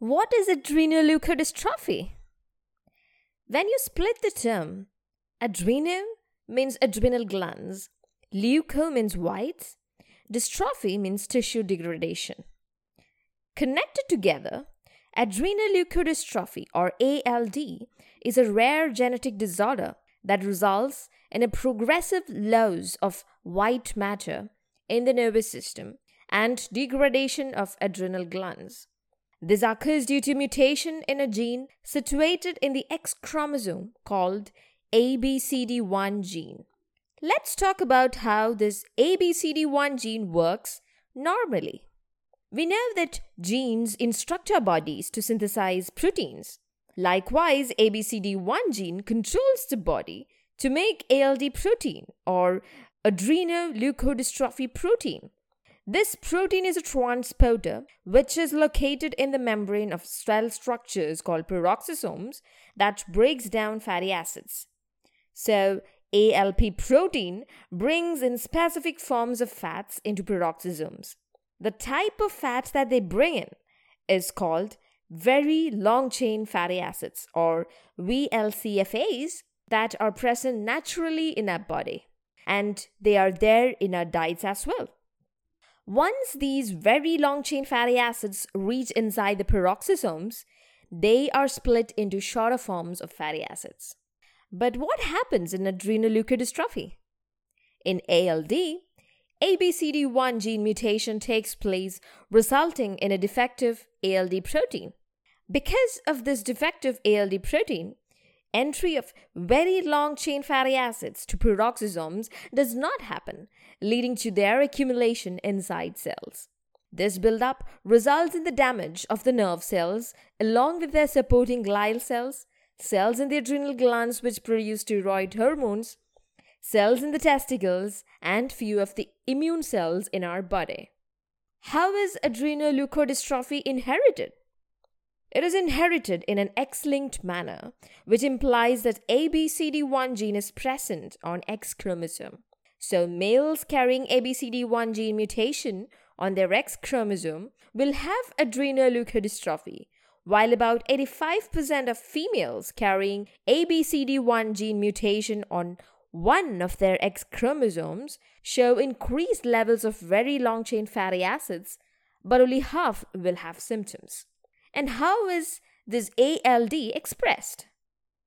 What is adrenoleukodystrophy? When you split the term, adreno means adrenal glands, leuco means white, dystrophy means tissue degradation. Connected together, adrenoleukodystrophy or ALD is a rare genetic disorder that results in a progressive loss of white matter in the nervous system and degradation of adrenal glands. This occurs due to mutation in a gene situated in the X chromosome called ABCD1 gene. Let's talk about how this ABCD1 gene works normally. We know that genes instruct our bodies to synthesize proteins. Likewise, ABCD1 gene controls the body to make ALD protein or adrenoleukodystrophy protein. This protein is a transporter which is located in the membrane of cell structures called peroxisomes that breaks down fatty acids. So, ALD protein brings in specific forms of fats into peroxisomes. The type of fats that they bring in is called very long chain fatty acids or VLCFAs that are present naturally in our body and they are there in our diets as well. Once these very long chain fatty acids reach inside the peroxisomes, they are split into shorter forms of fatty acids. But what happens in adrenoleukodystrophy? In ALD, ABCD1 gene mutation takes place, resulting in a defective ALD protein. Because of this defective ALD protein, entry of very long chain fatty acids to peroxisomes does not happen, leading to their accumulation inside cells. This buildup results in the damage of the nerve cells along with their supporting glial cells, cells in the adrenal glands which produce steroid hormones, cells in the testicles, and few of the immune cells in our body. How is adrenoleukodystrophy inherited? It is inherited in an X linked manner, which implies that ABCD1 gene is present on X chromosome. So, males carrying ABCD1 gene mutation on their X chromosome will have adrenoleukodystrophy, while about 85% of females carrying ABCD1 gene mutation on one of their X chromosomes show increased levels of very long chain fatty acids, but only half will have symptoms. And how is this ALD expressed?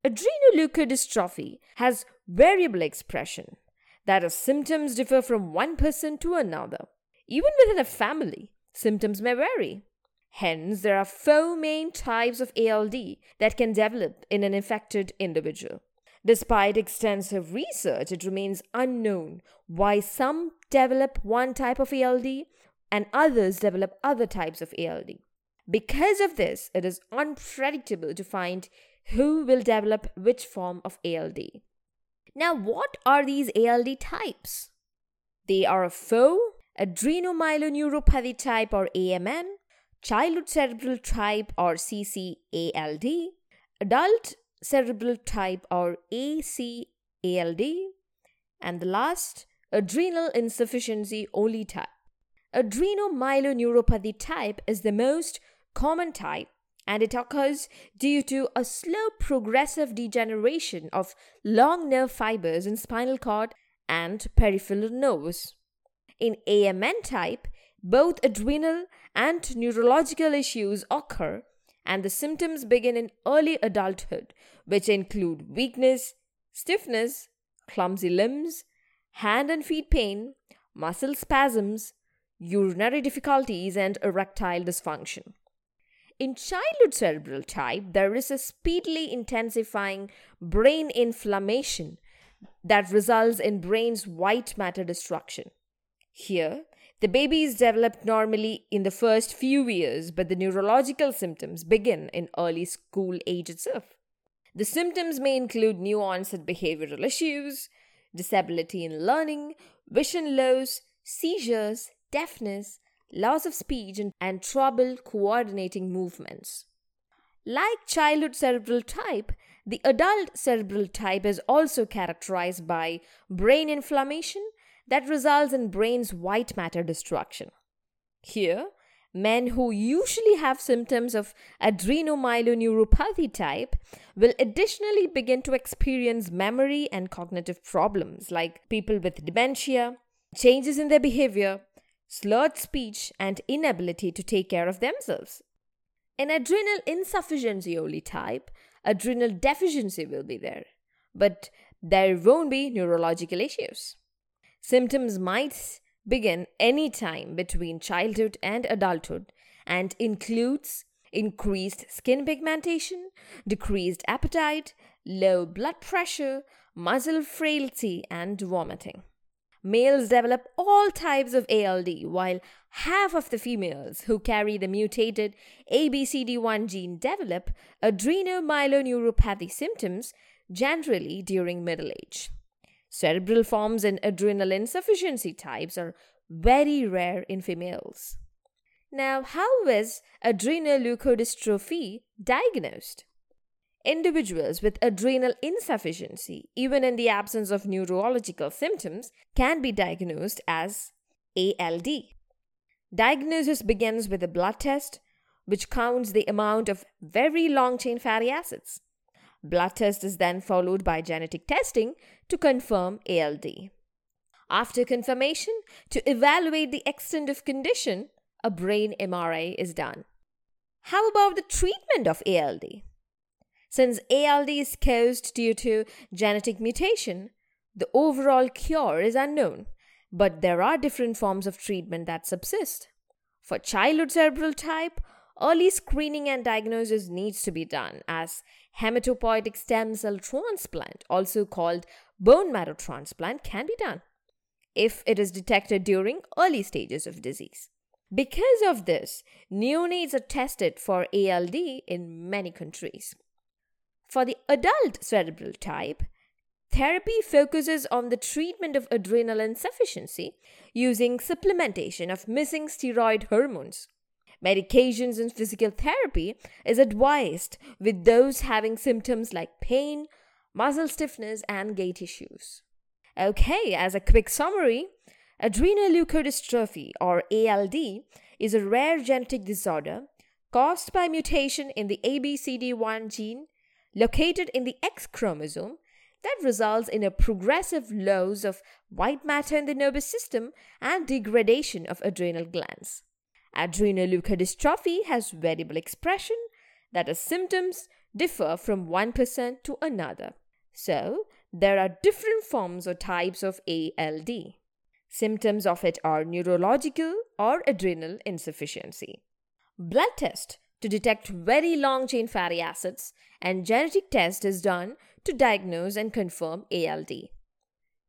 Adrenoleukodystrophy has variable expression. That is, symptoms differ from one person to another. Even within a family, symptoms may vary. Hence, there are four main types of ALD that can develop in an infected individual. Despite extensive research, it remains unknown why some develop one type of ALD and others develop other types of ALD. Because of this, it is unpredictable to find who will develop which form of ALD. Now, what are these ALD types? They are a four adrenomyeloneuropathy type or AMN, childhood cerebral type or CCALD, adult cerebral type or ACALD, and the last, adrenal insufficiency only type. Adrenomyeloneuropathy type is the most common type and it occurs due to a slow progressive degeneration of long nerve fibers in spinal cord and peripheral nerves. In AMN type, both adrenal and neurological issues occur and the symptoms begin in early adulthood, which include weakness, stiffness, clumsy limbs, hand and feet pain, muscle spasms, urinary difficulties, and erectile dysfunction. In childhood cerebral type, there is a speedily intensifying brain inflammation that results in brain's white matter destruction. Here, the baby is developed normally in the first few years, but the neurological symptoms begin in early school age itself. The symptoms may include new onset behavioral issues, disability in learning, vision loss, seizures, deafness, loss of speech, and, trouble coordinating movements. Like childhood cerebral type, the adult cerebral type is also characterized by brain inflammation that results in brain's white matter destruction. Here, men who usually have symptoms of adrenomyeloneuropathy type will additionally begin to experience memory and cognitive problems like people with dementia, changes in their behavior, slurred speech, and inability to take care of themselves. In adrenal insufficiency only type, adrenal deficiency will be there, but there won't be neurological issues. Symptoms might begin any time between childhood and adulthood and includes increased skin pigmentation, decreased appetite, low blood pressure, muscle frailty, and vomiting. Males develop all types of ALD, while half of the females who carry the mutated ABCD1 gene develop adrenomyeloneuropathy symptoms generally during middle age. Cerebral forms and adrenal insufficiency types are very rare in females. Now, how is adrenoleukodystrophy diagnosed? Individuals with adrenal insufficiency, even in the absence of neurological symptoms, can be diagnosed as ALD. Diagnosis begins with a blood test, which counts the amount of very long chain fatty acids. Blood test is then followed by genetic testing to confirm ALD. After confirmation, to evaluate the extent of condition, a brain MRI is done. How about the treatment of ALD? Since ALD is caused due to genetic mutation, the overall cure is unknown, but there are different forms of treatment that subsist. For childhood cerebral type, early screening and diagnosis needs to be done as hematopoietic stem cell transplant, also called bone marrow transplant, can be done if it is detected during early stages of disease. Because of this, neonates are tested for ALD in many countries. For the adult cerebral type, therapy focuses on the treatment of adrenal insufficiency using supplementation of missing steroid hormones. Medications and physical therapy is advised with those having symptoms like pain, muscle stiffness, and gait issues. Okay, as a quick summary, adrenal adrenoleukodystrophy or ALD is a rare genetic disorder caused by mutation in the ABCD1 gene located in the X chromosome that results in a progressive loss of white matter in the nervous system and degradation of adrenal glands. Adrenoleukodystrophy has variable expression, that is, symptoms differ from one person to another. So, there are different forms or types of ALD. Symptoms of it are neurological or adrenal insufficiency. Blood test to detect very long chain fatty acids and genetic test is done to diagnose and confirm ALD.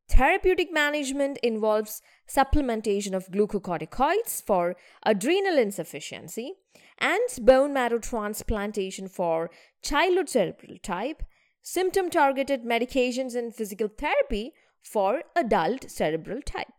Therapeutic management involves supplementation of glucocorticoids for adrenal insufficiency and bone marrow transplantation for childhood cerebral type symptom targeted medications and physical therapy for adult cerebral type.